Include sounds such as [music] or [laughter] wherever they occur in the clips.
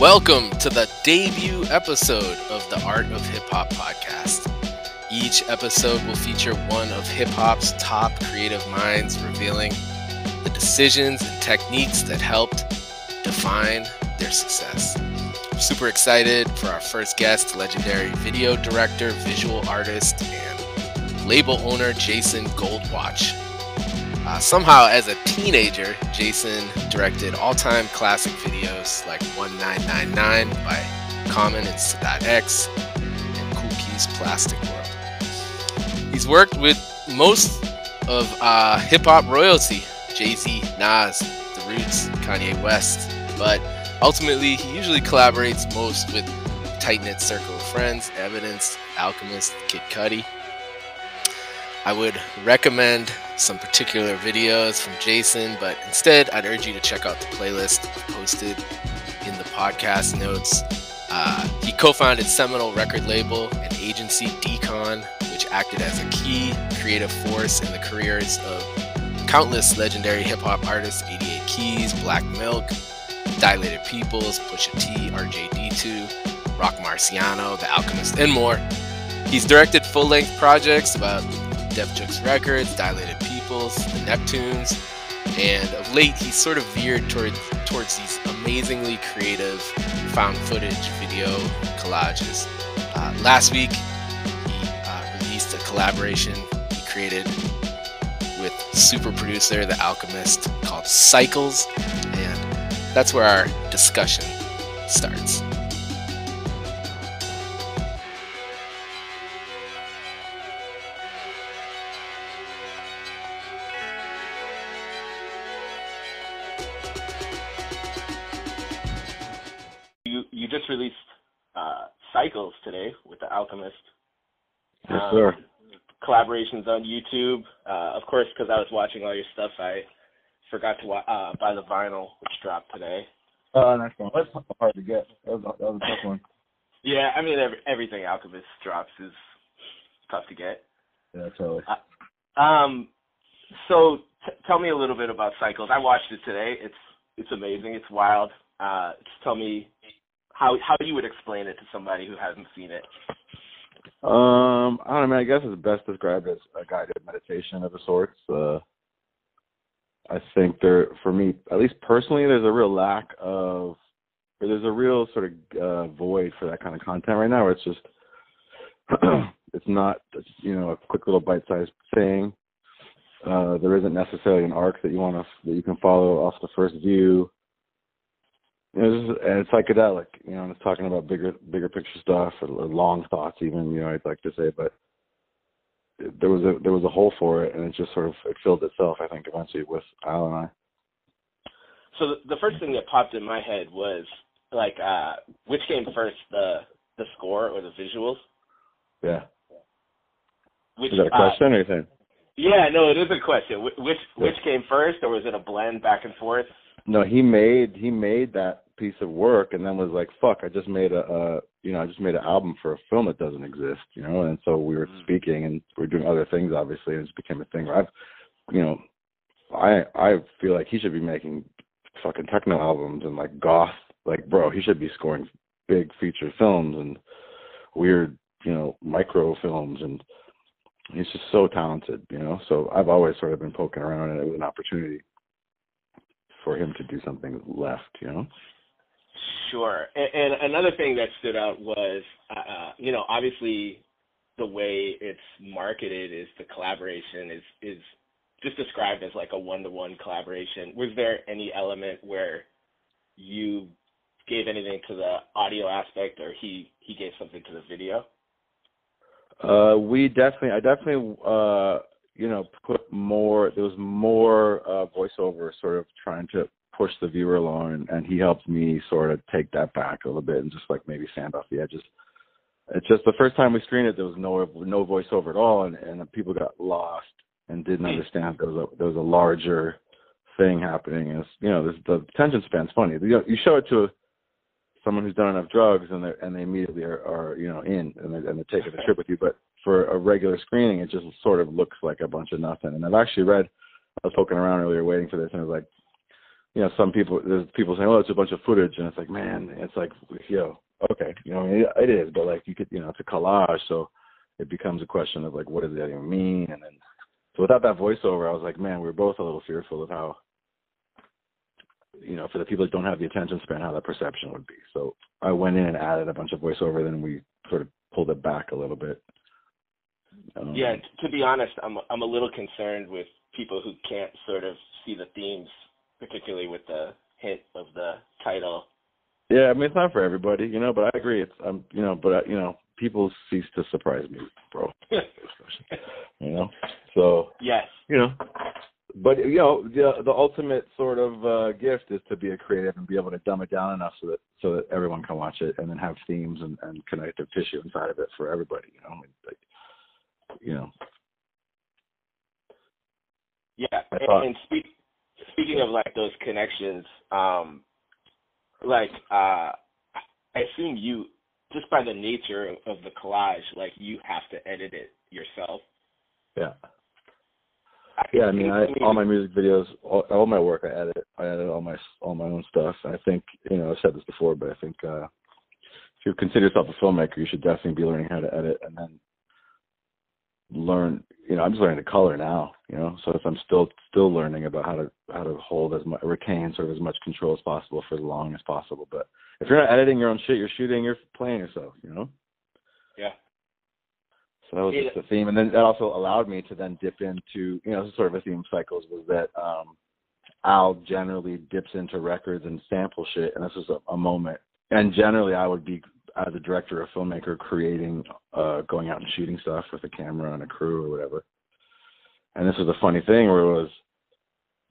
Welcome to the debut episode of the Art of Hip Hop podcast. Each episode will feature one of hip hop's top creative minds revealing the decisions and techniques that helped define their success. I'm super excited for our first guest, legendary video director, visual artist, and label owner Jason Goldwatch. Uh, somehow, as a teenager, Jason directed all time classic videos like 1999 by Common and Sadat X and Kool Keith's Plastic World. He's worked with most of uh, hip hop royalty Jay Z, Nas, The Roots, Kanye West, but ultimately, he usually collaborates most with tight knit circle of friends Evidence, Alchemist, Kid Cudi. I would recommend some particular videos from Jason, but instead, I'd urge you to check out the playlist posted in the podcast notes. Uh, he co founded Seminole record label and agency Decon, which acted as a key creative force in the careers of countless legendary hip hop artists 88 Keys, Black Milk, Dilated Peoples, Pusha T, RJD2, Rock Marciano, The Alchemist, and more. He's directed full length projects about Def Jux Records, Dilated Peoples, The Neptunes, and of late he's sort of veered towards towards these amazingly creative found footage video collages. Uh, last week he uh, released a collaboration he created with super producer The Alchemist called Cycles, and that's where our discussion starts. Uh, Cycles today with the Alchemist. Yes, sir. Collaborations on YouTube. Uh, of course, because I was watching all your stuff, I forgot to wa- uh, buy the vinyl, which dropped today. Oh, nice one. That's hard to get. That was, that was a tough one. Yeah, I mean every, everything Alchemist drops is tough to get. Yeah, totally. Um, so t- tell me a little bit about Cycles. I watched it today. It's it's amazing. It's wild. Uh, just tell me how how you would explain it to somebody who hasn't seen it. Um, I don't know. I guess it's best described as a guided meditation of a sorts. Uh, I think there, for me, at least personally, there's a real lack of, or there's a real sort of uh, void for that kind of content right now. Where it's just, [clears throat] it's not, you know, a quick little bite-sized thing. Uh, there isn't necessarily an arc that you want to that you can follow off the first view. This is, and it's psychedelic, you know, and it's talking about bigger, bigger picture stuff or long thoughts, even, you know, I'd like to say, but there was a there was a hole for it, and it just sort of it filled itself. I think eventually with Al and I. So the, the first thing that popped in my head was like, uh, which came first, the the score or the visuals? Yeah. Which Is that a uh, question or anything? yeah, no, it is a question. Wh- Which which came first, or was it a blend back and forth? No, he made he made that piece of work, and then was like, "Fuck, I just made a, uh you know, I just made an album for a film that doesn't exist," you know. And so we were Mm. speaking, and we are doing other things, obviously, and it just became a thing. Where I've, you know, I I feel like he should be making fucking techno albums and like goth, like bro, he should be scoring big feature films and weird, you know, micro films and he's just so talented, you know. So I've always sort of been poking around and it was an opportunity for him to do something left, you know. Sure. And, and another thing that stood out was, uh, uh, you know, obviously the way it's marketed is the collaboration is is just described as like a one to one collaboration. Was there any element where you gave anything to the audio aspect, or he he gave something to the video? Uh, we definitely, I definitely, uh, you know, put more. There was more uh, voiceover, sort of trying to push the viewer along, and, and he helped me sort of take that back a little bit and just like maybe sand off the edges. It's just the first time we screened it, there was no no voiceover at all, and and people got lost and didn't understand there was a there was a larger thing happening. Is you know, this, the attention span's funny. You know, you show it to someone who's done enough drugs and they and they immediately are, are you know in and they're, and they're taking the [laughs] trip with you. But for a regular screening, it just sort of looks like a bunch of nothing. And I've actually read, I was poking around earlier waiting for this, and it was like you know, some people there's people saying, "Oh, it's a bunch of footage," and it's like, man, it's like, yo, okay, you know, it, it is, but like you could, you know, it's a collage, so it becomes a question of like, what does that even mean? And then, so without that voiceover, I was like, man, we were both a little fearful of how, you know, for the people that don't have the attention span, how that perception would be. So I went in and added a bunch of voiceover, then we sort of pulled it back a little bit. Um, yeah, to be honest, I'm I'm a little concerned with people who can't sort of see the themes, particularly with the hint of the title. Yeah, I mean it's not for everybody, you know, but I agree. It's um, you know, but you know, people cease to surprise me, bro. [laughs] you know, so yes, you know, but you know, the the ultimate sort of uh gift is to be a creative and be able to dumb it down enough so that so that everyone can watch it and then have themes and, and connective tissue inside of it for everybody. You know, like, you know. Yeah, and, and speak, speaking of like those connections, um, like uh, I assume you just by the nature of the collage, like you have to edit it yourself. Yeah. I yeah, I mean, I, all my music videos, all, all my work, I edit. I edit all my all my own stuff. I think, you know, I've said this before, but I think uh, if you consider yourself a filmmaker, you should definitely be learning how to edit and then learn you know i'm just learning to color now you know so if i'm still still learning about how to how to hold as much retain sort of as much control as possible for as long as possible. But if you're not editing your own shit you're shooting you're playing yourself you know? Yeah. So that was just the theme. And then that also allowed me to then dip into you know sort of a theme cycles was that um al generally dips into records and sample shit. And this was a, a moment. And generally i would be as a director or filmmaker creating uh going out and shooting stuff with a camera and a crew or whatever. And this was a funny thing where it was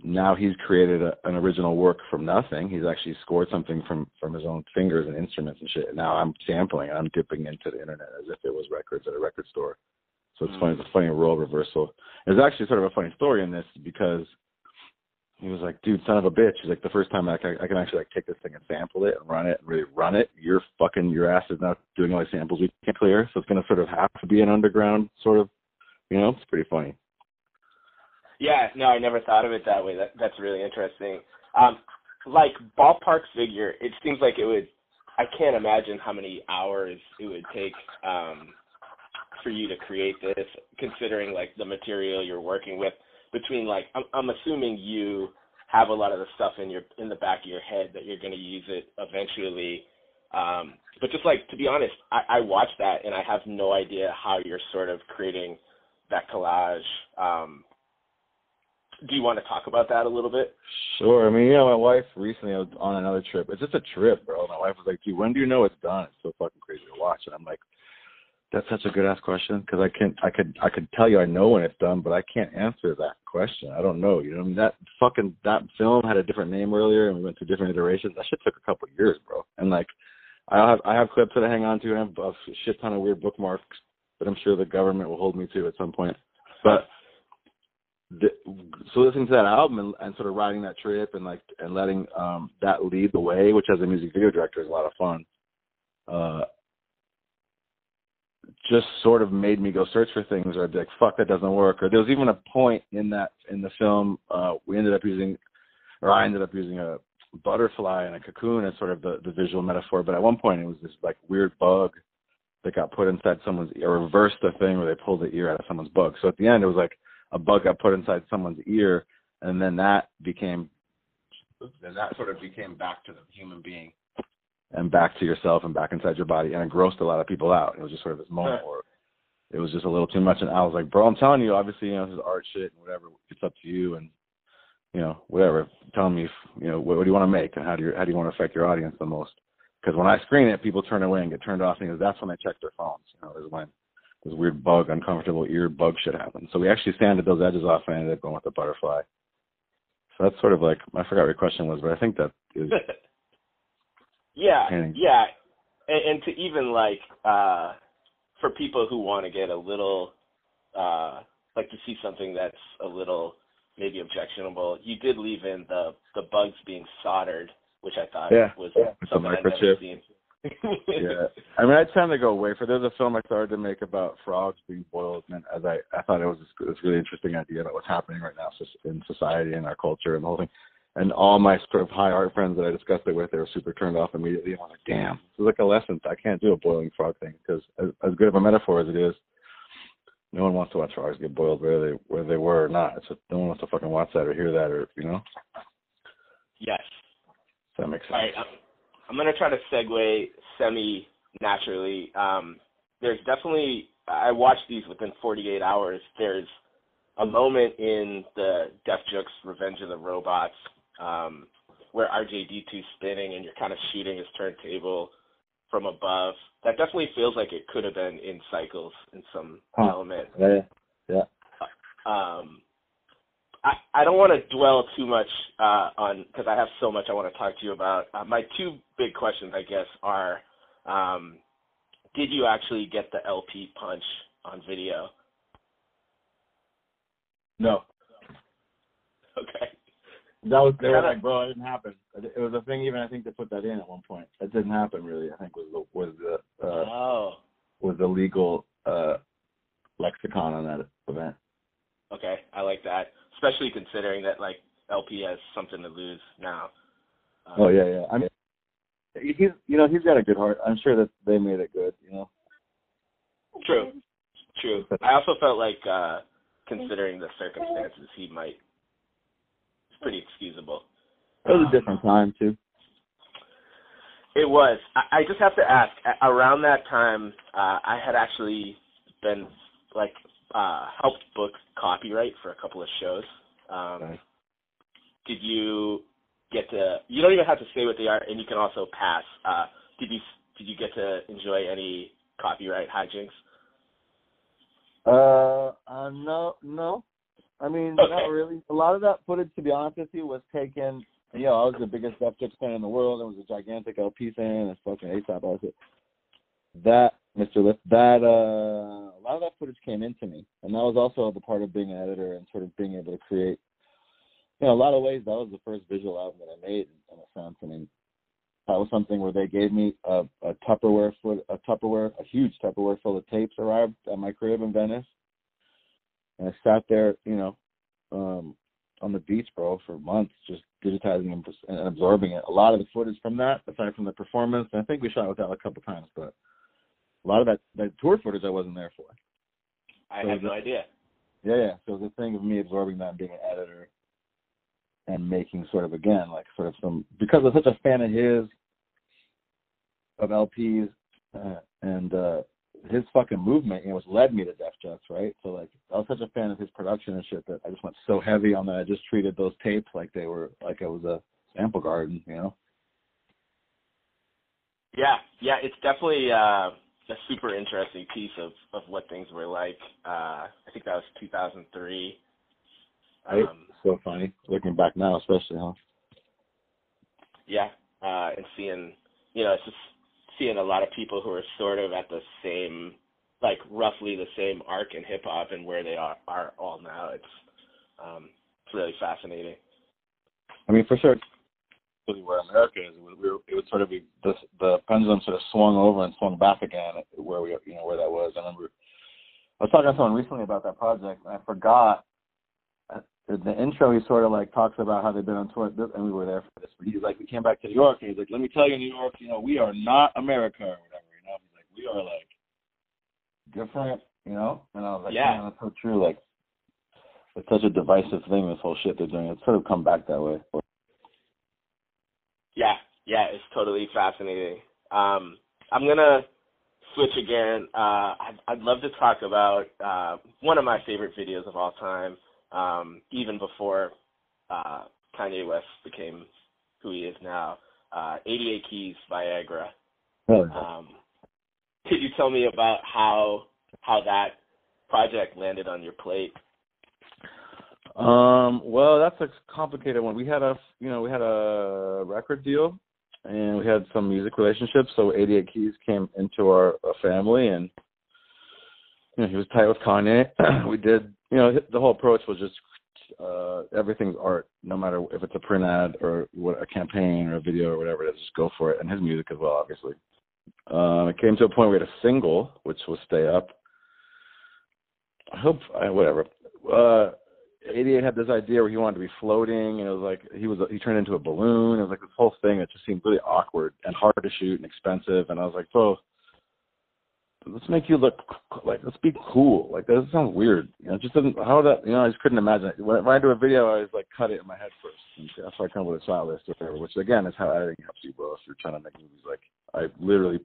now he's created a, an original work from nothing. He's actually scored something from from his own fingers and instruments and shit. And now i'm sampling i'm dipping into the internet as if it was records at a record store. So it's mm-hmm. funny it's a funny role reversal. There's actually sort of a funny story in this because he was like, dude, son of a bitch. He's like, the first time I can, I can actually like take this thing and sample it and run it and really run it. Your fucking your ass is not doing all the samples we can't clear, so it's gonna sort of have to be an underground sort of, you know, it's pretty funny. Yeah, no, I never thought of it that way. That that's really interesting. Um, like ballpark figure, it seems like it would. I can't imagine how many hours it would take um, for you to create this, considering like the material you're working with between like I'm, I'm assuming you have a lot of the stuff in your in the back of your head that you're going to use it eventually. Um, but just like to be honest, I, I watched that and I have no idea how you're sort of creating that collage. Um, do you want to talk about that a little bit? Sure. I mean, you know, my wife recently was on another trip. It's just a trip, bro. My wife was like, "Dude, when do you know it's done?" It's so fucking crazy to watch. And I'm like, that's such a good ass question because I can I could I could tell you I know when it's done, but I can't answer that question. I don't know. You know, I mean that fucking that film had a different name earlier, and we went through different iterations. That shit took a couple years, bro. And like, I have I have clips that I hang on to, and I have a shit ton of weird bookmarks that I'm sure the government will hold me to at some point. But the, so listening to that album and, and sort of riding that trip and like and letting um that lead the way, which as a music video director is a lot of fun. Uh, just sort of made me go search for things or I'd be like, fuck, that doesn't work. Or there was even a point in that in the film, uh, we ended up using or I ended up using a butterfly and a cocoon as sort of the, the visual metaphor. But at one point it was this like weird bug that got put inside someone's ear, or reversed the thing where they pulled the ear out of someone's bug. So at the end it was like a bug got put inside someone's ear and then that became then that sort of became back to the human being and back to yourself and back inside your body, and it grossed a lot of people out. It was just sort of this moment where it was just a little too much, and I was like, bro, I'm telling you, obviously, you know, this is art shit and whatever. It's up to you, and you know, whatever. Tell me, if, you know, what, what do you want to make, and how do you how do you want to affect your audience the most? Because when I screen it, people turn away and get turned off, and that's when they check their phones. You know, is when this weird bug, uncomfortable ear bug shit happens. So we actually sanded those edges off and ended up going with the butterfly. So that's sort of like I forgot what your question was, but I think that is [laughs] Yeah, yeah, and, and to even like uh for people who want to get a little uh like to see something that's a little maybe objectionable, you did leave in the the bugs being soldered, which I thought yeah, was yeah. something I'd never seen. yeah, [laughs] I mean, I tend to go away for. There's a film I started to make about frogs being boiled, and as I I thought it was this, this really interesting idea about what's happening right now in society and our culture and the whole thing. And all my sort of high art friends that I discussed it with, they were super turned off immediately. I'm like, damn, this is like a lesson. I can't do a boiling frog thing because as, as good of a metaphor as it is, no one wants to watch frogs get boiled where they where they were or not. So no one wants to fucking watch that or hear that or you know. Yes. Does that makes sense. All right, I'm, I'm gonna try to segue semi naturally. Um, there's definitely I watched these within 48 hours. There's a moment in the Def Jux Revenge of the Robots um, where RJD2's spinning and you're kind of shooting his turntable from above. That definitely feels like it could have been in cycles in some Huh. element. Yeah, yeah. Um, I, I don't want to dwell too much uh, on because I have so much I want to talk to you about. Uh, my two big questions, I guess, are: um, Did you actually get the El-P punch on video? No, [laughs] Okay. That was they were like, bro, it didn't happen. It was a thing. Even I think they put that in at one point. It didn't happen really. I think was the was the uh, oh. was the legal uh, lexicon on that event. Okay, I like that, especially considering that like El-P has something to lose now. Um, Oh yeah, yeah. I mean, he's you know he's got a good heart. I'm sure that they made it good. You know. True, true. I also felt like, uh considering the circumstances, he might. Pretty excusable. It was Um, a different time too. It was. I, I just have to ask. Around that time, uh, I had actually been like uh, helped book copyright for a couple of shows. Um. Did you get to? You don't even have to say what they are, and you can also pass. Uh, did you Did you get to enjoy any copyright hijinks? Uh, uh, no, no. I mean, Okay. [laughs] not really. A lot of that footage, to be honest with you, was taken. You know, I was the biggest Def Jux fan in the world. I was a gigantic El-P fan and fucking Aesop. I was it. That, Mr. Lif, that, uh, a lot of that footage came into me. And that was also the part of being an editor and sort of being able to create, you know, a lot of ways, that was the first visual album that I made, in a sense. I mean, that was something where they gave me a, a Tupperware foot, a Tupperware, a huge Tupperware full of tapes arrived at my crib in Venice, and I sat there, you know, um, on the beach, bro, for months, just digitizing and, and absorbing it. A lot of the footage from that, aside from the performance, I think we shot with that a couple times, but a lot of that that tour footage I wasn't there for. I So have no idea. Yeah, yeah. So the thing of me absorbing that and being an editor and making sort of again like sort of some because I'm such a fan of his of El-P's uh, and uh his fucking movement, you know, which led me to Def Jux, right? So like I was such a fan of his production and shit that I just went so heavy on that I just treated those tapes like they were like it was a sample garden, you know? Yeah, yeah, it's definitely uh, a super interesting piece of of what things were like. Uh, I think that was 2003. Right? Um, so funny. Looking back now especially, huh? yeah, uh, and seeing, you know, it's just seeing a lot of people who are sort of at the same, like roughly the same arc in hip hop and where they are are all now. It's um, it's really fascinating. I mean, for sure, really where America is, it would, we were, it would sort of be the the pendulum sort of swung over and swung back again where we you know where that was. I remember I was talking to someone recently about that project, and I forgot. The intro, he sort of like talks about how they've been on tour, and we were there for this. But he's like, we came back to New York, and he's like, let me tell you, New York, you know, we are not America or whatever. You know, he's like, we are like different, you know. And I was like, Yeah. yeah, that's so true. Like, it's such a divisive thing. This whole shit they're doing. It's sort of come back that way. Yeah, yeah, it's totally fascinating. Um, I'm gonna switch again. Uh, I'd, I'd love to talk about uh, one of my favorite videos of all time, um, even before uh, Kanye West became who he is now. Uh, 88 Keys, Viagra. Hell. Um, could you tell me about how how that project landed on your plate? Um, well, that's a complicated one. We had a, you know, we had a record deal, and we had some music relationships. So 88 Keys came into our, our family, and you know, he was tight with Kanye. [clears throat] we did, you know, the whole approach was just uh everything's art, no matter if it's a print ad or what a campaign or a video or whatever it is. Just go for it, and his music as well, obviously. Um, it came to a point where we had a single, which was "Stay Up." I hope, I, whatever. Uh, 88 had this idea where he wanted to be floating, and it was like he was he turned into a balloon. It was like this whole thing that just seemed really awkward and hard to shoot and expensive. And I was like, bro, let's make you look like let's be cool. Like that sounds weird. You know, just doesn't how that you know I just couldn't imagine it. When, I do a video, I always like cut it in my head first. And that's why I come up with a shot list or whatever. Which again is how editing helps you, bro. If you're trying to make movies, like I literally,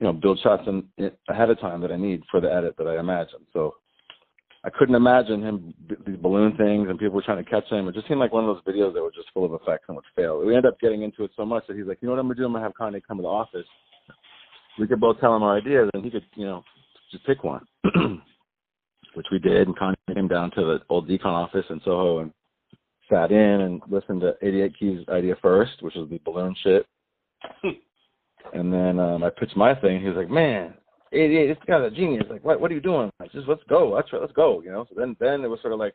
you know, build shots in, in ahead of time that I need for the edit that I imagine. So I couldn't imagine him these balloon things and people were trying to catch him. It just seemed like one of those videos that were just full of effects and would fail. We ended up getting into it so much that he's like, you know what I'm gonna do? I'm gonna have Kanye come to the office we could both tell him our ideas, and he could, you know, just pick one, [clears throat] which we did. And Kanye came down to the old Decon office in Soho and sat in and listened to 88 Keys' idea first, which was the balloon shit. [laughs] and then um, I pitched my thing. He was like, "Man, 88, this guy's a genius. Like, what, what are you doing? Like, just let's go. Let's let's go. You know." So then, then it was sort of like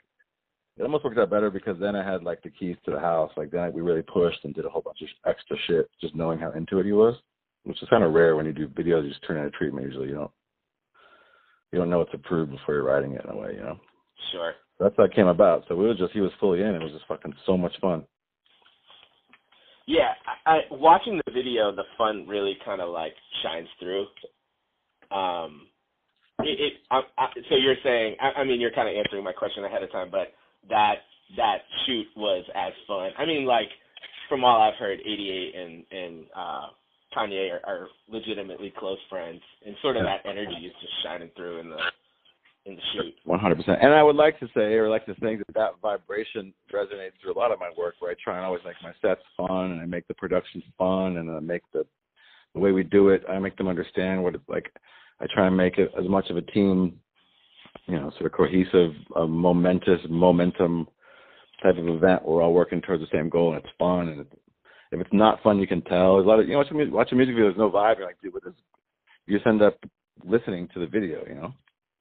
it almost worked out better because then I had like the keys to the house. Like then we really pushed and did a whole bunch of extra shit, just knowing how into it he was which is kind of rare when you do videos. You just turn in a treatment. Usually, you don't you don't know what's approved before you're writing it in a way, you know. Sure. That's how it came about. So we was just he was fully in. It was just fucking so much fun. Yeah, I, I watching the video, the fun really kind of like shines through. Um, it, it I, I, so you're saying, I, I mean, you're kind of answering my question ahead of time, but that that shoot was as fun. I mean, like from all I've heard, 88 and and uh, Kanye are, are legitimately close friends, and sort of that energy is just shining through in the in the shoot. One hundred percent. And I would like to say, or like to think that that vibration resonates through a lot of my work, where I try and always make my sets fun, and I make the production fun, and I make the the way we do it. I make them understand what it's like. I try and make it as much of a team, you know, sort of cohesive, uh, momentous momentum type of event. We're all working towards the same goal, and it's fun, and it's if it's not fun, you can tell. There's a lot of you know watching music, watching music video. There's no vibe. You're like, dude, what is? You just end up listening to the video. You know,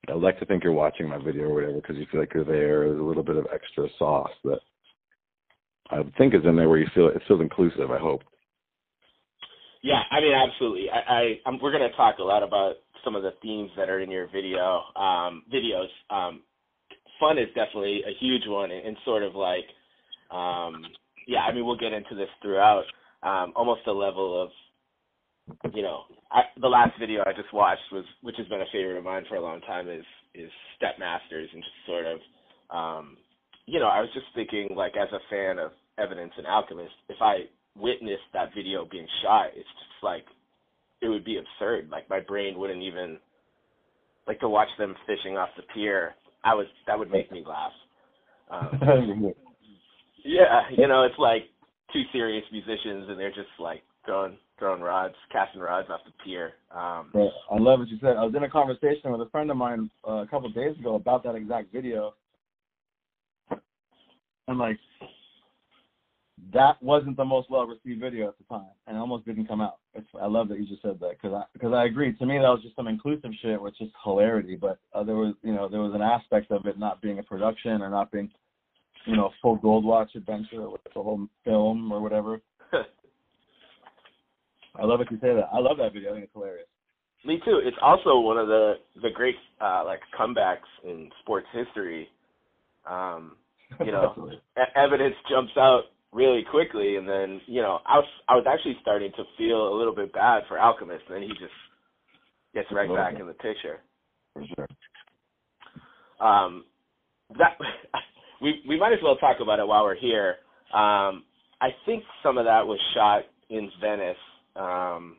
I like to think you're watching my video or whatever because you feel like you're there. There's a little bit of extra sauce that I think is in there where you feel it feels inclusive. I hope. Yeah, I mean, absolutely. I, I I'm, we're going to talk a lot about some of the themes that are in your video um, videos. Um, fun is definitely a huge one, and, and sort of like um, yeah, I mean, we'll get into this throughout. Um, almost a level of, you know, I, the last video I just watched was, which has been a favorite of mine for a long time, is is Step Masters, and just sort of, um, you know, I was just thinking, like, as a fan of Evidence and Alchemist, if I witnessed that video being shot, it's just like, it would be absurd. Like, my brain wouldn't even, like, to watch them fishing off the pier. I was that would make me laugh. Um, [laughs] Yeah, you know, it's like two serious musicians and they're just like throwing throwing rods, casting rods off the pier. Um I love what you said. I was in a conversation with a friend of mine uh, a couple of days ago about that exact video. And like that wasn't the most well received video at the time, and it almost didn't come out. It's, I love that you just said that because I because I agree. To me, that was just some inclusive shit, which is hilarity. But uh, there was you know there was an aspect of it not being a production or not being you know, full Goldwatch adventure with the whole film or whatever. [laughs] I love it you say that. I love that video. I think it's hilarious. Me too. It's also one of the the great uh like comebacks in sports history. Um, you know, [laughs] evidence jumps out really quickly, and then you know, I was I was actually starting to feel a little bit bad for Alchemist, and then he just gets right back in the picture. For sure. Um, that [laughs] we we might as well talk about it while we're here. Um, I think some of that was shot in Venice. Um,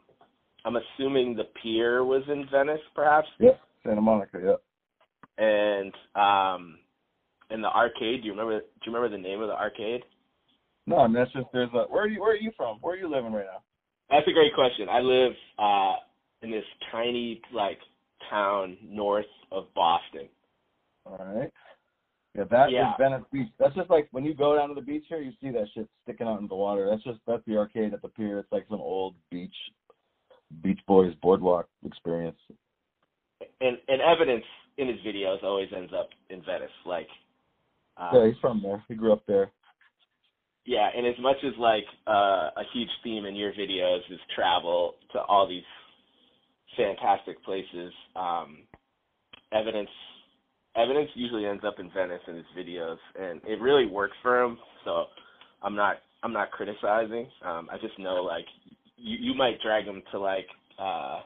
I'm assuming the pier was in Venice, perhaps. Yep, Santa Monica. Yep. And um, in the arcade, do you remember? Do you remember the name of the arcade? No, and that's just there's a. Where are you? Where are you from? Where are you living right now? That's a great question. I live uh, in this tiny like town north of Boston. All right. Yeah, that yeah. is Venice Beach. That's just like when you go down to the beach here, you see that shit sticking out in the water. That's just that's the arcade at the pier. It's like some old beach, Beach Boys boardwalk experience. And and evidence in his videos always ends up in Venice. Like, um, yeah, he's from there. He grew up there. Yeah, and as much as like uh, a huge theme in your videos is travel to all these fantastic places, um, evidence evidence usually ends up in Venice in his videos, and it really works for him. So I'm not I'm not criticizing. Um, I just know like you you might drag him to like uh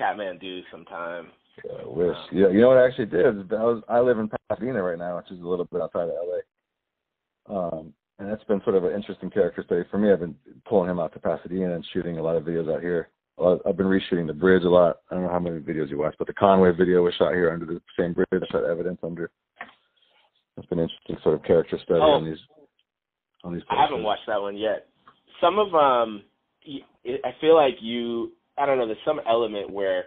Kathmandu sometime. Yeah, I wish. Um, yeah, you know what I actually did? I was I live in Pasadena right now, which is a little bit outside of LA. Um, and that's been sort of an interesting character study for me. I've been pulling him out to Pasadena and shooting a lot of videos out here. I've been reshooting the bridge a lot. I don't know how many videos you watched, but the Conway video was shot here under the same bridge. I shot evidence under. It's been interesting sort of character study oh, on these. On these. Places. I haven't watched that one yet. Some of um, I feel like you. I don't know. There's some element where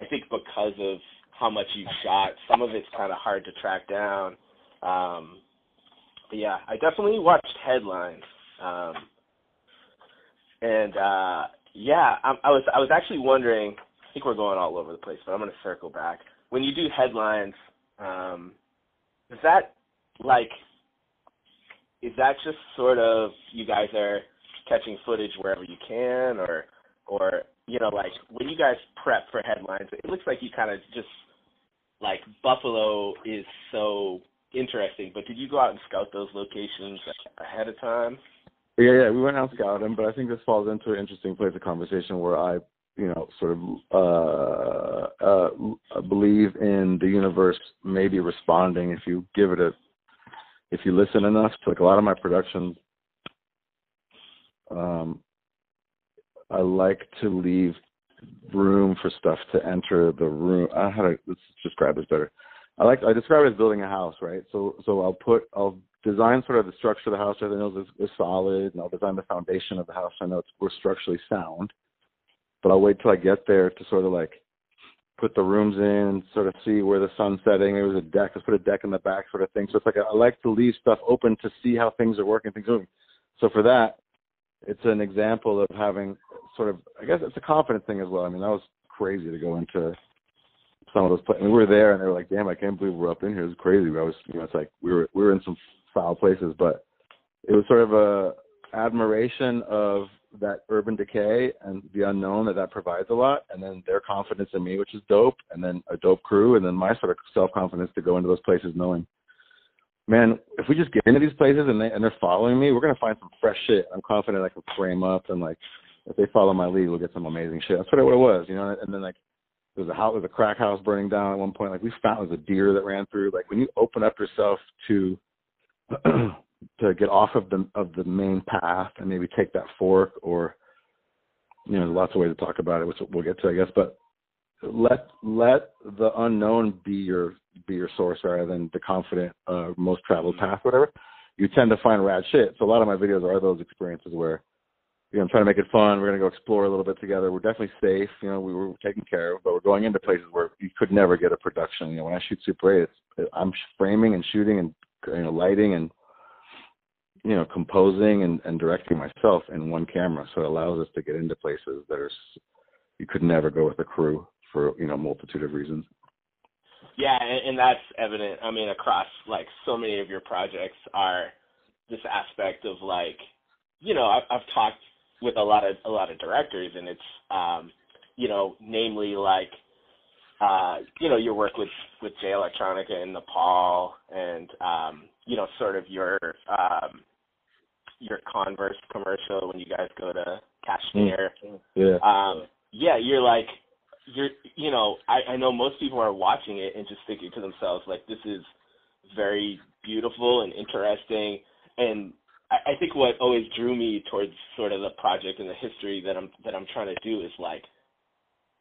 I think because of how much you've shot, some of it's kind of hard to track down. Um, but yeah, I definitely watched headlines. Um, and uh, yeah, I, I was I was actually wondering. I think we're going all over the place, but I'm going to circle back. When you do headlines, um, is that like is that just sort of you guys are catching footage wherever you can, or or you know like when you guys prep for headlines, it looks like you kind of just like Buffalo is so interesting. But did you go out and scout those locations ahead of time? Yeah, yeah, we went out them, but I think this falls into an interesting place of conversation where I, you know, sort of uh, uh, believe in the universe maybe responding if you give it a, if you listen enough. To, like a lot of my productions, um, I like to leave room for stuff to enter the room. I how to let's describe this better. I like I describe it as building a house, right? So so I'll put I'll design sort of the structure of the house I know is, is solid, and I'll design the foundation of the house I know it's we're structurally sound. But I'll wait till I get there to sort of like put the rooms in, sort of see where the sun's setting. There was a deck. Let's put a deck in the back, sort of thing. So it's like I like to leave stuff open to see how things are working, things are moving. So for that, it's an example of having sort of I guess it's a confidence thing as well. I mean that was crazy to go into some of those places. we were there, and they were like, "Damn, I can't believe we're up in here. It's crazy." I was, you know, it's like we were we were in some foul places, but it was sort of a admiration of that urban decay and the unknown that that provides a lot, and then their confidence in me, which is dope, and then a dope crew, and then my sort of self confidence to go into those places knowing, man, if we just get into these places and they and they're following me, we're gonna find some fresh shit. I'm confident I can frame up and like if they follow my lead, we'll get some amazing shit. That's what it, what it was, you know. And then like there was a house, there was a crack house burning down at one point. Like we found there was a deer that ran through. Like when you open up yourself to [clears throat] to get off of the of the main path and maybe take that fork, or you know, there's lots of ways to talk about it, which we'll get to, I guess. But let let the unknown be your be your source rather than the confident uh, most traveled path, whatever. You tend to find rad shit. So a lot of my videos are those experiences where you know, I'm trying to make it fun. We're going to go explore a little bit together. We're definitely safe. You know, we were taken care of, but we're going into places where you could never get a production. You know, when I shoot Super 8, it's, I'm framing and shooting and you know lighting and you know composing and, and directing myself in one camera. So it allows us to get into places that are you could never go with a crew for you know multitude of reasons. Yeah, and, and that's evident. I mean, across like so many of your projects are this aspect of like you know I've, I've talked with a lot of a lot of directors, and it's um, you know, namely like uh, you know your work with with Jay Electronica in Nepal, and um, you know, sort of your um, your Converse commercial when you guys go to Kashmir. Mm. Yeah. Um, yeah, you're like you're you know I, I know most people are watching it and just thinking to themselves like this is very beautiful and interesting and I, I think what always drew me towards sort of the project and the history that I'm that I'm trying to do is like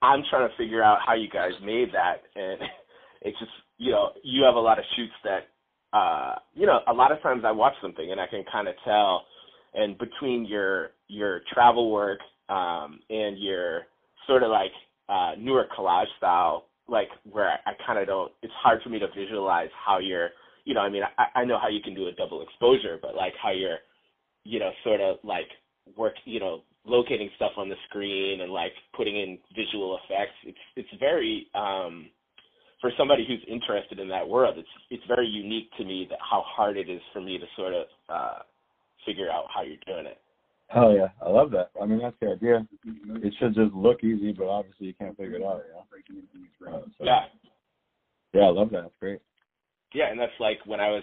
I'm trying to figure out how you guys made that and [laughs] it's just you know you have a lot of shoots that uh you know a lot of times I watch something and I can kind of tell and between your your travel work um and your sort of like uh newer collage style like where I, I kind of don't it's hard for me to visualize how you're you know, I mean, I, I know how you can do a double exposure, but like how you're, you know, sort of like locating stuff on the screen and like putting in visual effects. It's it's very um for somebody who's interested in that world, it's it's very unique to me that how hard it is for me to sort of uh figure out how you're doing it. Hell yeah, I love that. I mean, that's the idea. It should just look easy, but obviously you can't figure it out. Uh, so, yeah. Yeah, I love that. It's great. yeah, and that's like when I was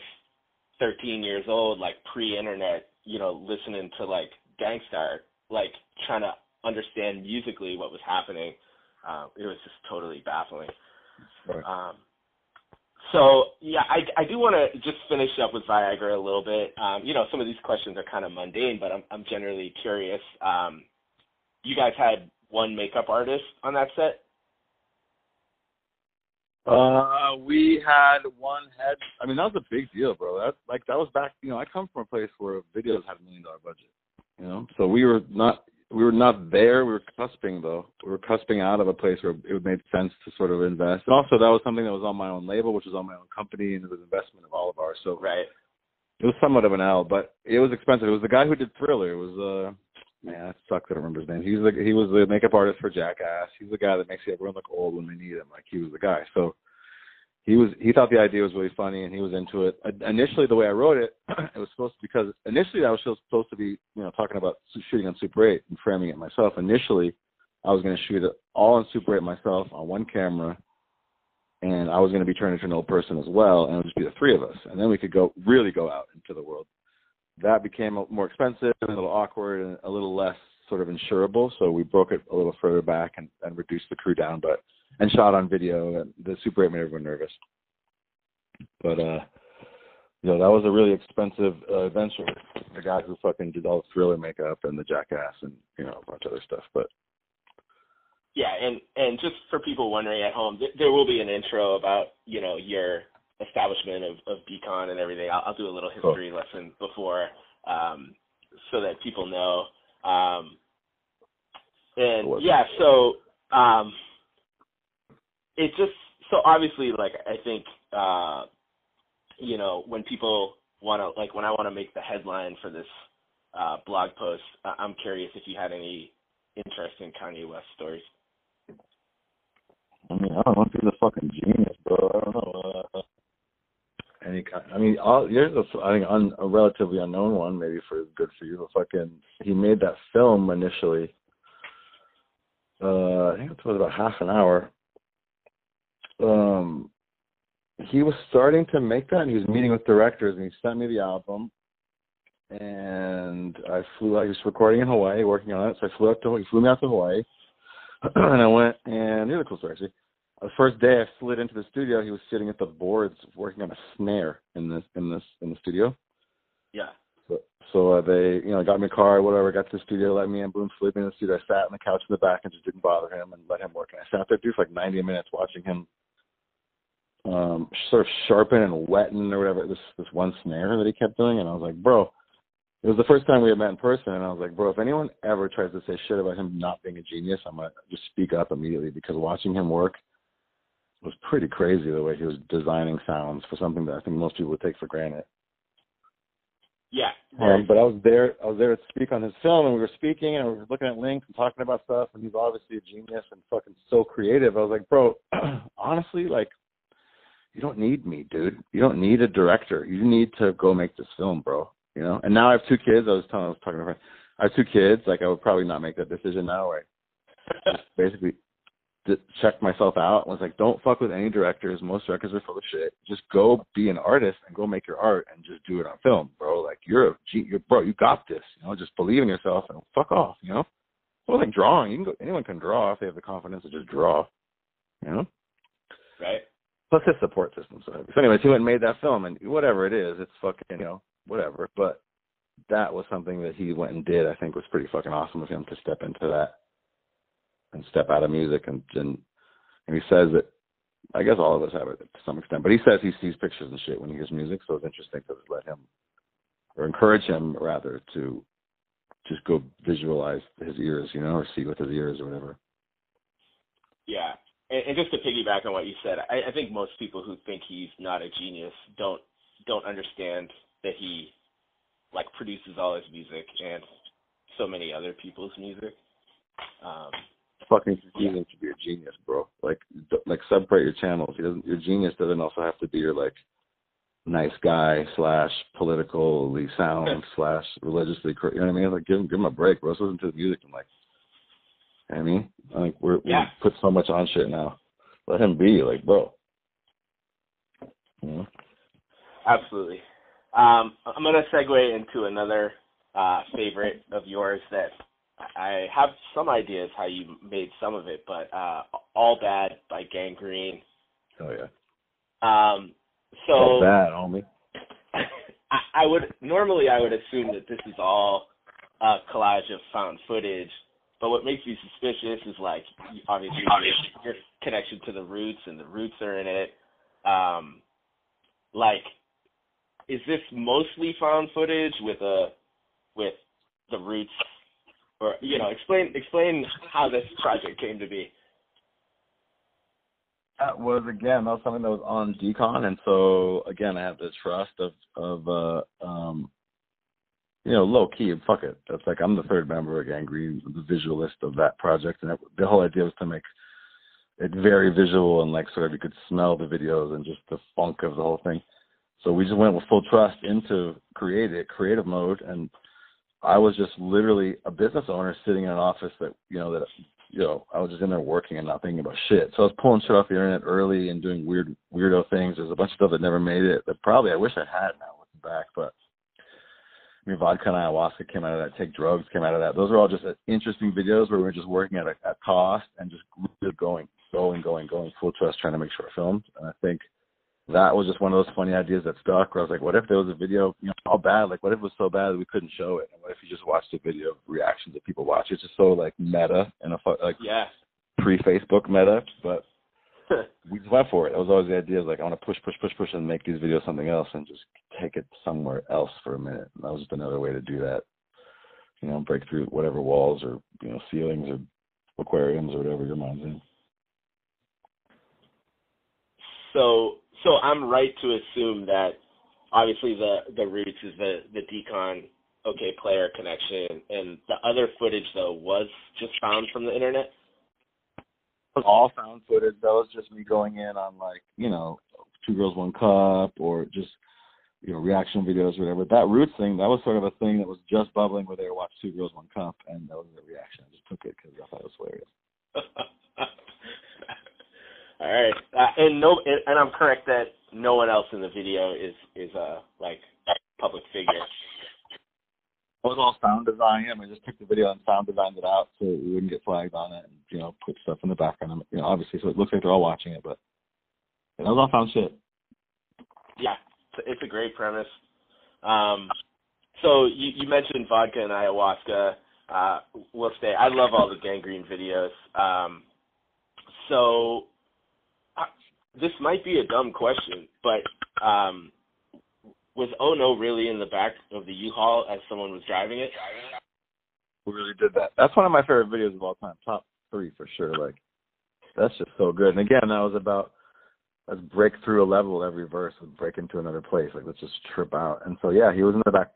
13 years old, like pre-internet, you know, listening to like Gang Starr, like trying to understand musically what was happening. Uh, it was just totally baffling. Right. Um, so yeah, I, I do want to just finish up with Viagra a little bit. Um, you know, some of these questions are kind of mundane, but I'm I'm generally curious. Um, you guys had one makeup artist on that set. Uh, we had one head. I mean, that was a big deal, bro. That like that was back. You know, I come from a place where videos had a million dollar budget. You know, so we were not we were not there. We were cusping though. We were cusping out of a place where it made sense to sort of invest. And also, that was something that was on my own label, which was on my own company, and it was an investment of all of ours. So right. It was somewhat of an L, but it was expensive. It was the guy who did Thriller. It was uh man, that sucks. I don't remember his name. He's the he was the makeup artist for Jackass. He's the guy that makes everyone look old when they need him. Like he was the guy. So he was he thought the idea was really funny and he was into it. Uh, initially, the way I wrote it, [clears throat] it was supposed to because initially I was supposed to be you know talking about shooting on Super 8 and framing it myself. Initially, I was going to shoot it all on Super 8 myself on one camera, and I was going to be turned into an old person as well, and it would just be the three of us, and then we could go really go out into the world. That became more expensive and a little awkward and a little less sort of insurable, so we broke it a little further back and, and reduced the crew down, but and shot on video. And the Super 8 made everyone nervous. But uh, you know, that was a really expensive uh, venture. The guy who fucking did all the thriller makeup and the jackass and you know a bunch of other stuff. But yeah, and and just for people wondering at home, th- there will be an intro about you know your establishment of of Decon and everything. I'll, I'll do a little history cool. lesson before, um, so that people know. Um, and yeah, so um, it just so obviously like I think uh you know when people want to like when I want to make the headline for this uh blog post I'm curious if you had any interesting Kanye West stories. I mean, I don't know he's a fucking genius, bro. I don't know. Uh, any kind. I mean, all here's a I think un, a relatively unknown one, maybe for good for you. But fucking, he made that film initially. Uh, I think it was about half an hour um, he was starting to make that, and he was meeting with directors, and he sent me the album. And I flew out. He was recording in Hawaii, working on it. So I flew out to he flew me out to Hawaii, [clears throat] and I went. And here's a cool story actually. The first day I slid into the studio, he was sitting at the boards working on a snare in this in this in the studio. Yeah. So, so uh, they, you know, got me a car, whatever. Got to the studio, let me in, boom, me in the studio. I sat on the couch in the back and just didn't bother him and let him work. And I sat there, dude, for like 90 minutes watching him um, sort of sharpen and wetten or whatever this this one snare that he kept doing, and I was like, bro. It was the first time we had met in person, and I was like, bro, if anyone ever tries to say shit about him not being a genius, I'm gonna just speak up immediately because watching him work was pretty crazy the way he was designing sounds for something that I think most people would take for granted. Yeah. Um, but I was there. I was there to speak on his film, and we were speaking, and we were looking at links and talking about stuff. And he's obviously a genius and fucking so creative. I was like, bro, [clears throat] honestly, like you don't need me, dude. You don't need a director. You need to go make this film, bro. You know. And now I have two kids. I was telling, I was talking to my friend. I have two kids. Like I would probably not make that decision now. Just basically checked myself out. I was like, don't fuck with any directors. Most directors are full of shit. Just go be an artist and go make your art and just do it on film, bro. Like you're a you're, bro. You got this. You know, just believe in yourself and fuck off. You know. Well, like drawing, you can go. Anyone can draw if they have the confidence to just draw. You know. Right plus his support system. So, anyways, he went and made that film, and whatever it is, it's fucking you know whatever. But that was something that he went and did. I think was pretty fucking awesome of him to step into that and step out of music and and, and he says that I guess all of us have it to some extent, but he says he sees pictures and shit when he hears music, so it's interesting to let him or encourage him rather to just go visualize his ears, you know, or see with his ears or whatever. Yeah, and, and just to piggyback on what you said, I, I think most people who think he's not a genius don't don't understand that he like produces all his music and so many other people's music. Um, fucking confusing yeah. to be a genius, bro. Like, like separate your channels. He doesn't. Your genius doesn't also have to be your like nice guy slash politically sound [laughs] slash religiously. You know what I mean? Like, give him give him a break, bro. Let's listen to the music and like I mean, like we're yeah. we put so much on shit now. Let him be, like, bro. You know? absolutely. Um, I'm going to segue into another uh, favorite of yours that I have some ideas how you made some of it, but uh, All Bad by Gangrene. Oh yeah. Um, so All bad, homie. [laughs] I, I would normally I would assume that this is all a collage of found footage, but what makes me suspicious is like obviously your connection to the roots and the roots are in it. Um, like, is this mostly found footage with a with the roots, or you know, explain explain how this project came to be. That was again that was something that was on Decon, and so again I have the trust of of uh um you know low key fuck it. That's like I'm the third member of Gangrene, the visualist of that project, and it, the whole idea was to make it very visual and like sort of you could smell the videos and just the funk of the whole thing. So we just went with full trust into create it, creative mode, and I was just literally a business owner sitting in an office that you know that you know I was just in there working and not thinking about shit. So I was pulling shit off the internet early and doing weird weirdo things. There's a bunch of stuff that never made it that probably I wish I had now looking back, but I mean, vodka and ayahuasca came out of that. Take drugs came out of that. Those are all just uh, interesting videos where we are just working at a at cost and just really going, going, going, going full trust, trying to make sure filmed. And I think that was just one of those funny ideas that stuck. Where I was like, what if there was a video, you know, how bad? Like, what if it was so bad that we couldn't show it? And what if you just watched a video of reactions that people watch? It's just so like meta and a like yeah pre Facebook meta, but [laughs] we just went for it. It was always the idea of like I want to push, push, push, push, and make these videos something else, and just take it somewhere else for a minute. And that was just another way to do that. You know, break through whatever walls or you know ceilings or aquariums or whatever your mind's in. So so I'm right to assume that obviously the the roots is the the decon Okayplayer connection, and the other footage though was just found from the internet. All found footage. That was just me going in on like you know two girls one cup or just you know reaction videos or whatever. That roots thing that was sort of a thing that was just bubbling where they watched two girls one cup, and that was the reaction. I just took it because I thought it was hilarious. [laughs] All right, uh, and no, and I'm correct that no one else in the video is is a uh, like public figure. It was all sound design. I mean, just took the video and sound designed it out so we wouldn't get flagged on it, and you know, put stuff in the background. You know, obviously, so it looks like they're all watching it, but it was all found shit. Yeah, it's a great premise. Um, so you, you mentioned vodka and ayahuasca. Uh, we'll stay. I love all the gangrene videos. Um, so this might be a dumb question, but um, was Oh No really in the back of the U-Haul as someone was driving it? We really did that. That's one of my favorite videos of all time. Top three for sure. Like that's just so good. And again, that was about let's break through a level every verse and break into another place. Like let's just trip out. And so yeah, he was in the back.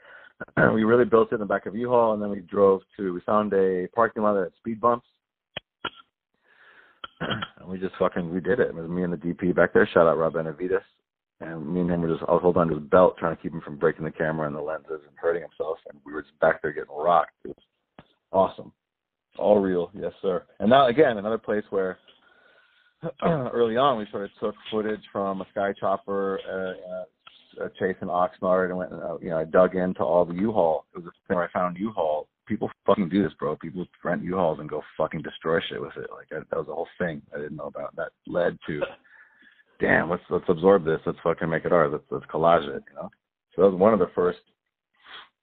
[clears throat] we really built it in the back of U-Haul, and then we drove to. We found a parking lot that had speed bumps [clears throat] and we just fucking we did it. It was me and the DP back there. Shout out Rob Benavides. And me and him were just I was holding on to his belt trying to keep him from breaking the camera and the lenses and hurting himself and we were just back there getting rocked. It was awesome. All real, yes sir. And now again, another place where [clears throat] early on we sort of took footage from a sky chopper uh, uh, chasing Oxnard and went uh, you know, I dug into all the U Haul. It was a thing where I found U Haul people fucking do this, bro. People rent U-Hauls and go fucking destroy shit with it. Like that, that was a whole thing I didn't know about. That led to, damn, let's let's absorb this. Let's fucking make it ours. Let's let's collage it. You know. So that was one of the first.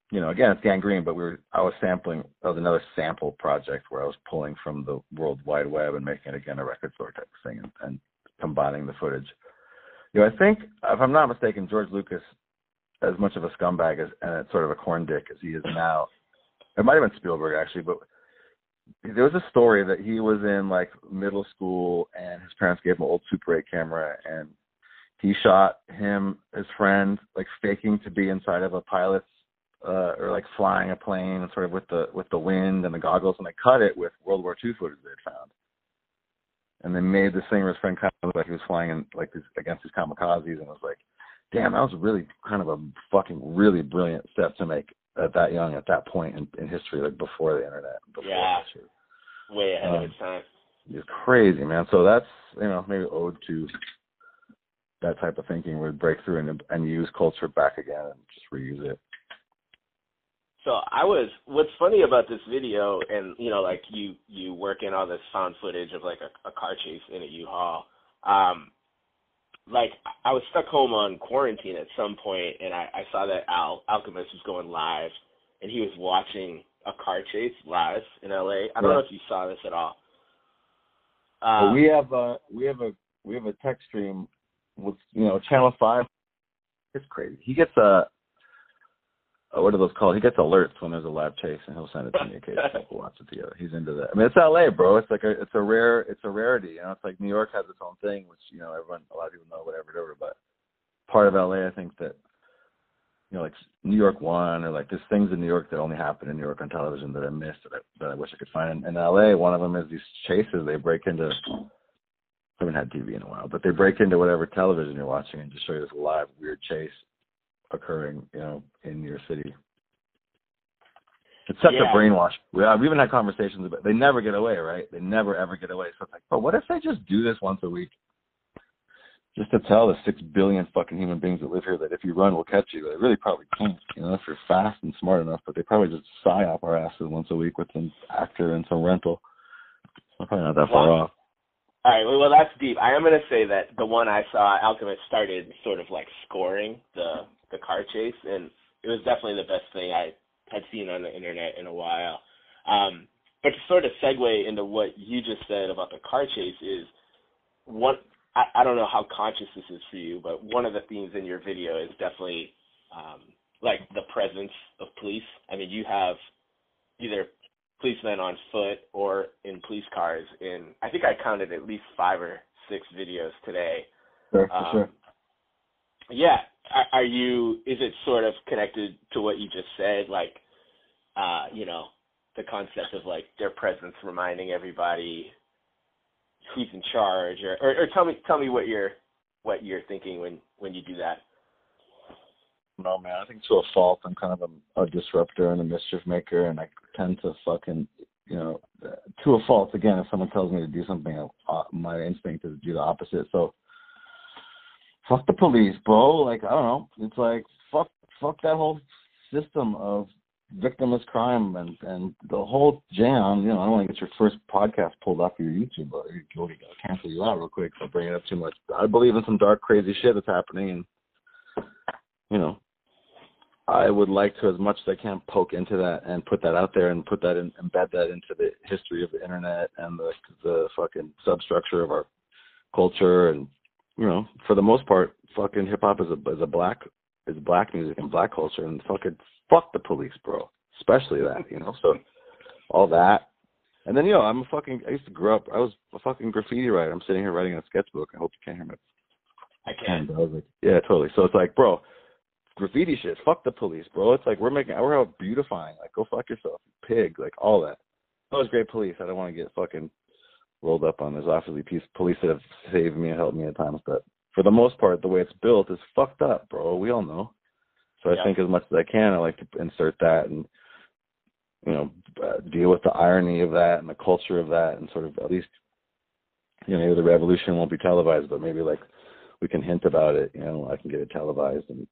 You know, again, it's Gangrene, but we were I was sampling. That was another sample project where I was pulling from the World Wide Web and making it again a record store type thing and, and combining the footage. You know, I think if I'm not mistaken, George Lucas, as much of a scumbag as and sort of a corn dick as he is now, it might have been Spielberg actually, but there was a story that he was in like middle school and his parents gave him an old Super 8 camera and he shot him, his friend, like faking to be inside of a pilot's uh or like flying a plane and sort of with the with the wind and the goggles and they cut it with World War II footage they had found. And they made the his friend kind of look like he was flying in like this against these kamikazes and was like, Damn, that was really kind of a fucking really brilliant step to make at that young, at that point in, in history, like before the internet. Before yeah, way ahead um, of its time. It's crazy, man. So that's you know maybe owed to that type of thinking would break through and and use culture back again and just reuse it. So I was. What's funny about this video, and you know, like you you work in all this found footage of like a, a car chase in a U-Haul. Um, like I was stuck home on quarantine at some point, and I, I saw that Al Alchemist was going live, and he was watching a car chase live in LA. I don't Yeah. know if you saw this at all. Um, we have a we have a we have a tech stream with you know Channel Five. It's crazy. He gets a, a what are those called? He gets alerts when there's a live chase, and he'll send it to me occasionally. [laughs] We'll watch it together. He's into that. I mean, it's LA, bro. It's like a it's a rare it's a rarity. You know, it's like New York has its own thing, which you know everyone a lot of people know whatever whatever. But part of LA, I think that you know, like New York One, or like there's things in New York that only happen in New York on television that I missed that I, that I wish I could find. In, in LA, one of them is these chases. They break into. I haven't had TV in a while, but they break into whatever television you're watching and just show you this live weird chase occurring, you know, in your city. It's such Yeah. a brainwash. We, uh, we even had conversations about. They never get away, right? They never ever get away. So it's like, but what if they just do this once a week? just to tell the six billion fucking human beings that live here that if you run, we'll catch you. But they really probably can't, you know, if you're fast and smart enough. But they probably just psyop our asses once a week with an actor and some rental. So probably not that far Wow. off. All right, well, that's deep. I am going to say that the one I saw, Alchemist started sort of like scoring the the car chase, and it was definitely the best thing I had seen on the internet in a while. Um, but to sort of segue into what you just said about the car chase is one. I, I don't know how conscious this is for you, but one of the themes in your video is definitely um, like the presence of police. I mean, you have either policemen on foot or in police cars. In I think I counted at least five or six videos today. Sure, Um, sure. Yeah, are, are you? Is it sort of connected to what you just said, like, uh, you know, the concept of like their presence reminding everybody who's in charge, or, or, or tell me, tell me what you're, what you're thinking when when you do that. No, man. I think to a fault, I'm kind of a, a disruptor and a mischief maker, and I tend to fucking, you know, to a fault. Again, if someone tells me to do something, uh, my instinct is to do the opposite. So, fuck the police, bro. Like I don't know. It's like fuck, fuck that whole system of victimless crime and and the whole jam. You know, I don't want to get your first podcast pulled off your YouTube, but you gotta cancel you out real quick. for bringing up too much. I believe in some dark, crazy shit that's happening, and you know, I would like to, as much as I can, poke into that and put that out there and put that in, embed that into the history of the internet and the the fucking substructure of our culture. And you know, for the most part, fucking hip hop is a is a black is black music and black culture, and fucking fuck the police, bro. Especially that, you know. So all that. And then you know, I'm a fucking. I used to grow up. I was a fucking graffiti writer. I'm sitting here writing a sketchbook. I hope you can't hear me. I And can. I was like, yeah, totally. So it's like, bro, graffiti shit. Fuck the police, bro. It's like we're making, we're out beautifying. Like, go fuck yourself, pig. Like all that. That was great police. I don't want to get fucking rolled up on. There's obviously peace, police that have saved me and helped me at times, but for the most part, the way it's built is fucked up, bro. We all know. So Yeah. I think as much as I can, I like to insert that and you know uh, deal with the irony of that and the culture of that, and sort of at least you know maybe the revolution won't be televised, but maybe like we can hint about it. You know, I can get it televised and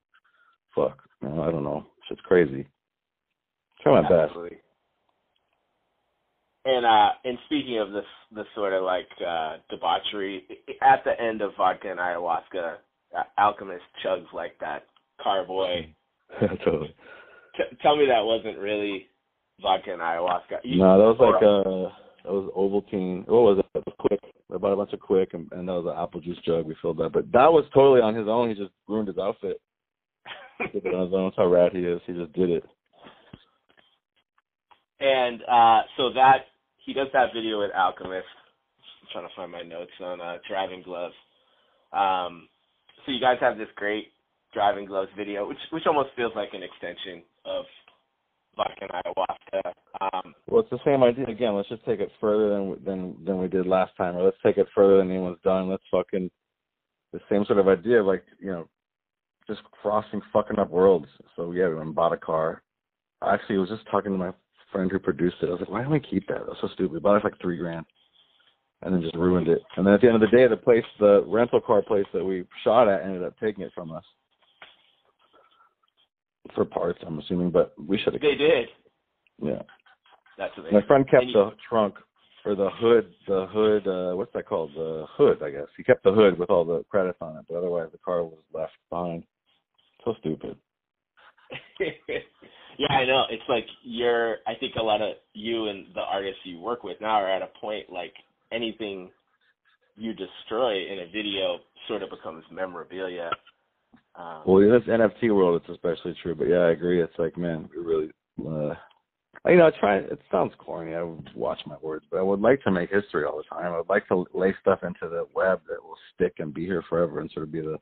fuck. You know, I don't know. Shit's crazy. Try my best. And uh and speaking of this this sort of like uh debauchery, at the end of vodka and ayahuasca, uh, Alchemist chugs like that carboy. [laughs] totally. T- tell me that wasn't really vodka and ayahuasca. You- No, that was like uh that was Ovaltine. What was it? It was Quik. I bought a bunch of Quik and, and that was an apple juice jug. We filled that. But that was totally on his own. He just ruined his outfit. Did it on his own. That's how rad he is. He just did it. [laughs] and uh so that he does that video with Alchemist. I'm trying to find my notes on uh driving gloves. Um so you guys have this great driving gloves video, which which almost feels like an extension of vodka and ayahuasca. Um Well, it's the same idea again. Let's just take it further than than than we did last time, or let's take it further than anyone's done. Let's fucking the same sort of idea like you know just crossing fucking up worlds. So yeah, we bought a car. Actually, I was just talking to my friend who produced it. I was like, why don't we keep that? That's so stupid. We bought it for like three grand. and then just ruined it. And then at the end of the day, the place, the rental car place that we shot at, ended up taking it from us for parts. I'm assuming, but we should have. They did. Yeah. That's amazing. My friend kept you- the trunk or the hood. The hood. uh What's that called? The hood, I guess. He kept the hood with all the credits on it, but otherwise the car was left behind. So stupid. [laughs] yeah, I know. It's like you're. I think a lot of you and the artists you work with now are at a point like anything you destroy in a video sort of becomes memorabilia. Um, Well, in this NFT world, it's especially true. But yeah, I agree. It's like, man, we really, uh, you know, I try. It sounds corny. I would watch my words, but I would like to make history all the time. I would like to lay stuff into the web that will stick and be here forever, and sort of be the,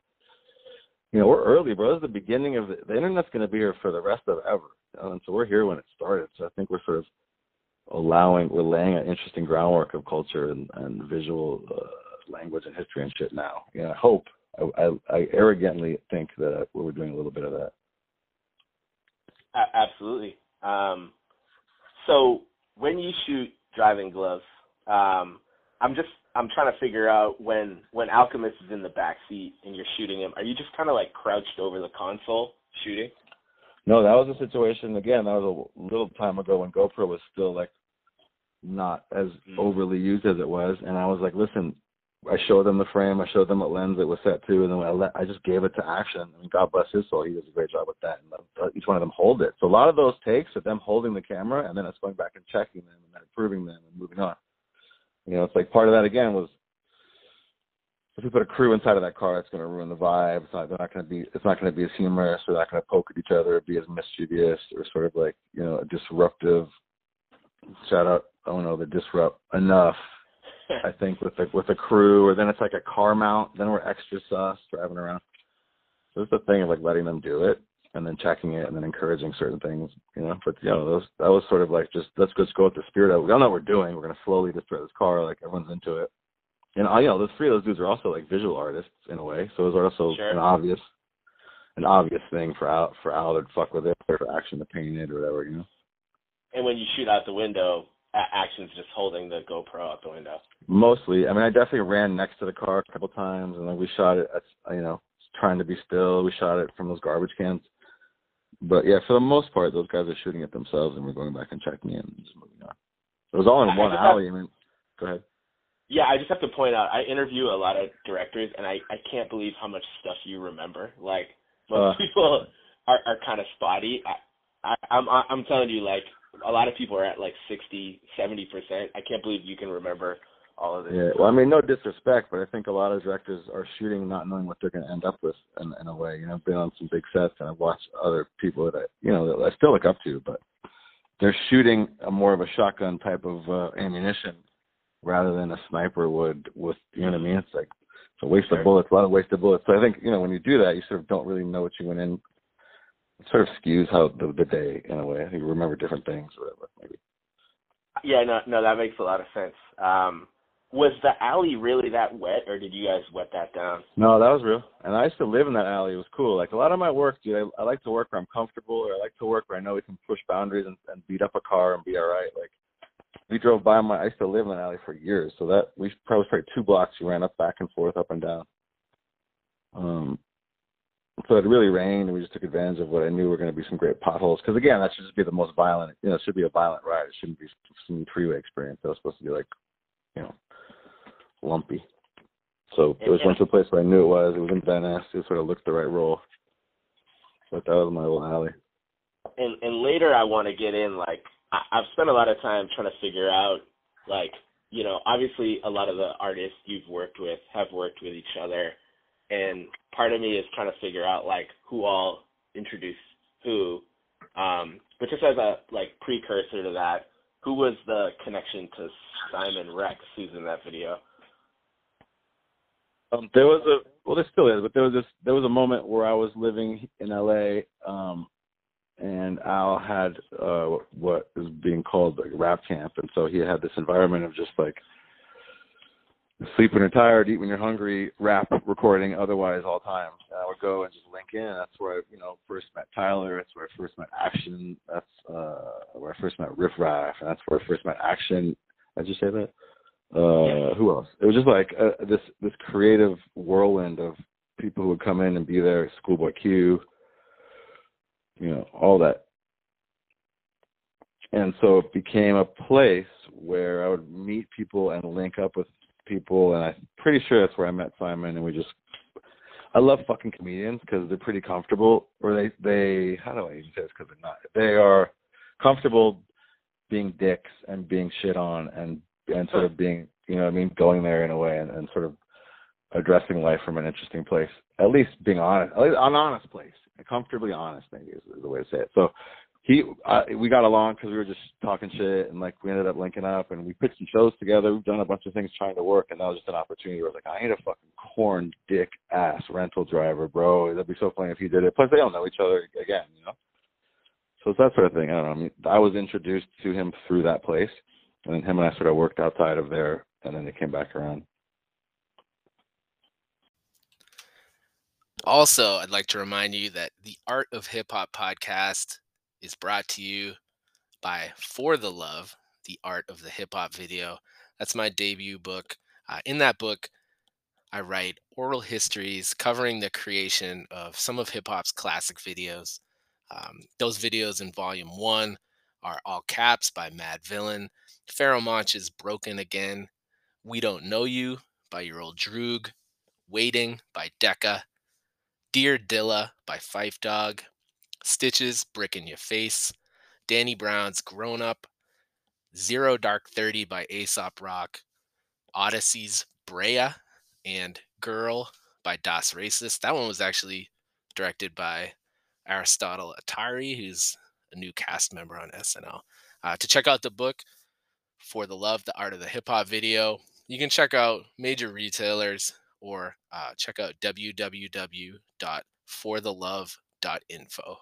you know, we're early, bro. This is the beginning of the, the internet's going to be here for the rest of ever, and so we're here when it started. So I think we're sort of allowing, we're laying an interesting groundwork of culture and, and visual uh, language and history and shit now. You know, I hope I, I, I arrogantly think that we're doing a little bit of that. absolutely. Um, so when you shoot driving gloves, um, I'm just I'm trying to figure out when when Alchemist is in the back seat and you're shooting him. Are you just kind of like crouched over the console shooting? No, that was a situation again. That was a little time ago when GoPro was still like not as Mm. overly used as it was, and I was like, listen, I showed them the frame, I showed them what lens it was set to, and then I let, I just gave it to action. I mean, God bless his soul, he does a great job with that, and each one of them hold it. So a lot of those takes are them holding the camera, and then us going back and checking them and then improving them and moving on. You know, it's like part of that again was if we put a crew inside of that car, it's going to ruin the vibe. It's not. They're not going to be. It's not going to be as humorous. They're not going to poke at each other, be as mischievous, or sort of like you know, a disruptive. Shout out, I don't know, the disrupt enough. [laughs] I think with the with the crew, or then it's like a car mount. Then we're extra sus driving around. So it's the thing of like letting them do it and then checking it and then encouraging certain things, you know. But you know, those that was sort of like just let's just go with the spirit of we all know what we're doing. We're gonna slowly destroy this car, like everyone's into it. And uh, you know, those three of those dudes are also like visual artists in a way. So it was also Sure. an obvious an obvious thing for Al for Al to fuck with it or for action to paint it or whatever, you know. And when you shoot out the window, action's just holding the GoPro out the window. Mostly. I mean I definitely ran next to the car a couple times and then we shot it at you know, trying to be still. We shot it from those garbage cans. But yeah, for the most part, those guys are shooting it themselves, and we're going back and checking in and just moving on. It was all in I one just have- alley. I mean, go ahead. Yeah, I just have to point out, I interview a lot of directors, and I I can't believe how much stuff you remember. Like most Uh. people are are kind of spotty. I, I I'm I'm telling you, like a lot of people are at like sixty, seventy percent. I can't believe you can remember all of this. Yeah. Well, I mean, no disrespect, but I think a lot of directors are shooting not knowing what they're going to end up with in, in a way. You know, I've been on some big sets and I've watched other people that I, you know, that I still look up to, but they're shooting a more of a shotgun type of uh, ammunition rather than a sniper would with, you know what I mean? It's like it's a waste Sure. of bullets, a lot of wasted bullets. So I think, you know, when you do that, you sort of don't really know what you went in. It sort of skews how the, the day in a way. I think you remember different things or whatever, maybe. Yeah, no, no, that makes a lot of sense. Um, was the alley really that wet, or did you guys wet that down? No, that was real. And I used to live in that alley. It was cool. Like a lot of my work, dude, I, I like to work where I'm comfortable, or I like to work where I know we can push boundaries and, and beat up a car and be all right. Like we drove by my. I used to live in that alley for years, so that we probably probably two blocks. We ran up back and forth, up and down. Um, so it really rained, and we just took advantage of what I knew were going to be some great potholes. Because again, that should just be the most violent. You know, it should be a violent ride. It shouldn't be some freeway experience. That was supposed to be like, you know, lumpy. So it was went to a place where I knew it was. It was in Venice. It sort of looked the right role. But that was my little alley. and and later I want to get in like I, I've spent a lot of time trying to figure out like you know obviously a lot of the artists you've worked with have worked with each other and part of me is trying to figure out like who all introduced who um but just as a like precursor to that who was the connection to Simon Rex who's in that video Um, there was a well, there still is, but there was this there was a moment where I was living in L.A. Um, and Al had uh, what is being called like rap camp, and so he had this environment of just like sleep when you're tired, eat when you're hungry, rap recording otherwise all time. And I would go and just link in. That's where I, you know, first met Tyler. That's where I first met Action. That's uh, where I first met Riff Raff. And that's where I first met Action. Did you say that? Uh, who else? It was just like uh, this this creative whirlwind of people who would come in and be there. Schoolboy Q, you know, all that. And so it became a place where I would meet people and link up with people, and I'm pretty sure that's where I met Simon. And we just, I love fucking comedians because they're pretty comfortable, or they they how do I even say this? Because they're not. They are comfortable being dicks and being shit on and and sort of being you know what I mean going there in a way and, and sort of addressing life from an interesting place. At least being honest, least an honest place, comfortably honest maybe is, is the way to say it. So he uh, we got along because we were just talking shit and like we ended up linking up and we pitched some shows together. We've done a bunch of things trying to work and that was just an opportunity where I was like, I need a fucking corn dick ass rental driver, bro. That'd be so funny if he did it. Plus they all know each other again, you know. So it's that sort of thing. I don't know. I mean, I was introduced to him through that place, and then him and I sort of worked outside of there, and then they came back around. Also, I'd like to remind you that the Art of Hip Hop podcast is brought to you by For the Love, the Art of the Hip Hop Video. That's my debut book. Uh, in that book, I write oral histories covering the creation of some of hip hop's classic videos. Um, those videos in volume one are All Caps by Madvillain, Pharoahe Monch's Broken Again, We Don't Know You by Your Old Droog, Waiting by Decca, Dear Dilla by Phife Dawg, Stitches, Brick in Your Face, Danny Brown's Grown Up, Zero Dark 30 by Aesop Rock, Odyssey's Brea, and Girl by Das Racist. That one was actually directed by Aristotle Athari, who's a new cast member on SNL. Uh, to check out the book, For the Love, the Art of the Hip Hop Video, you can check out major retailers or uh, check out www.forthelove.info.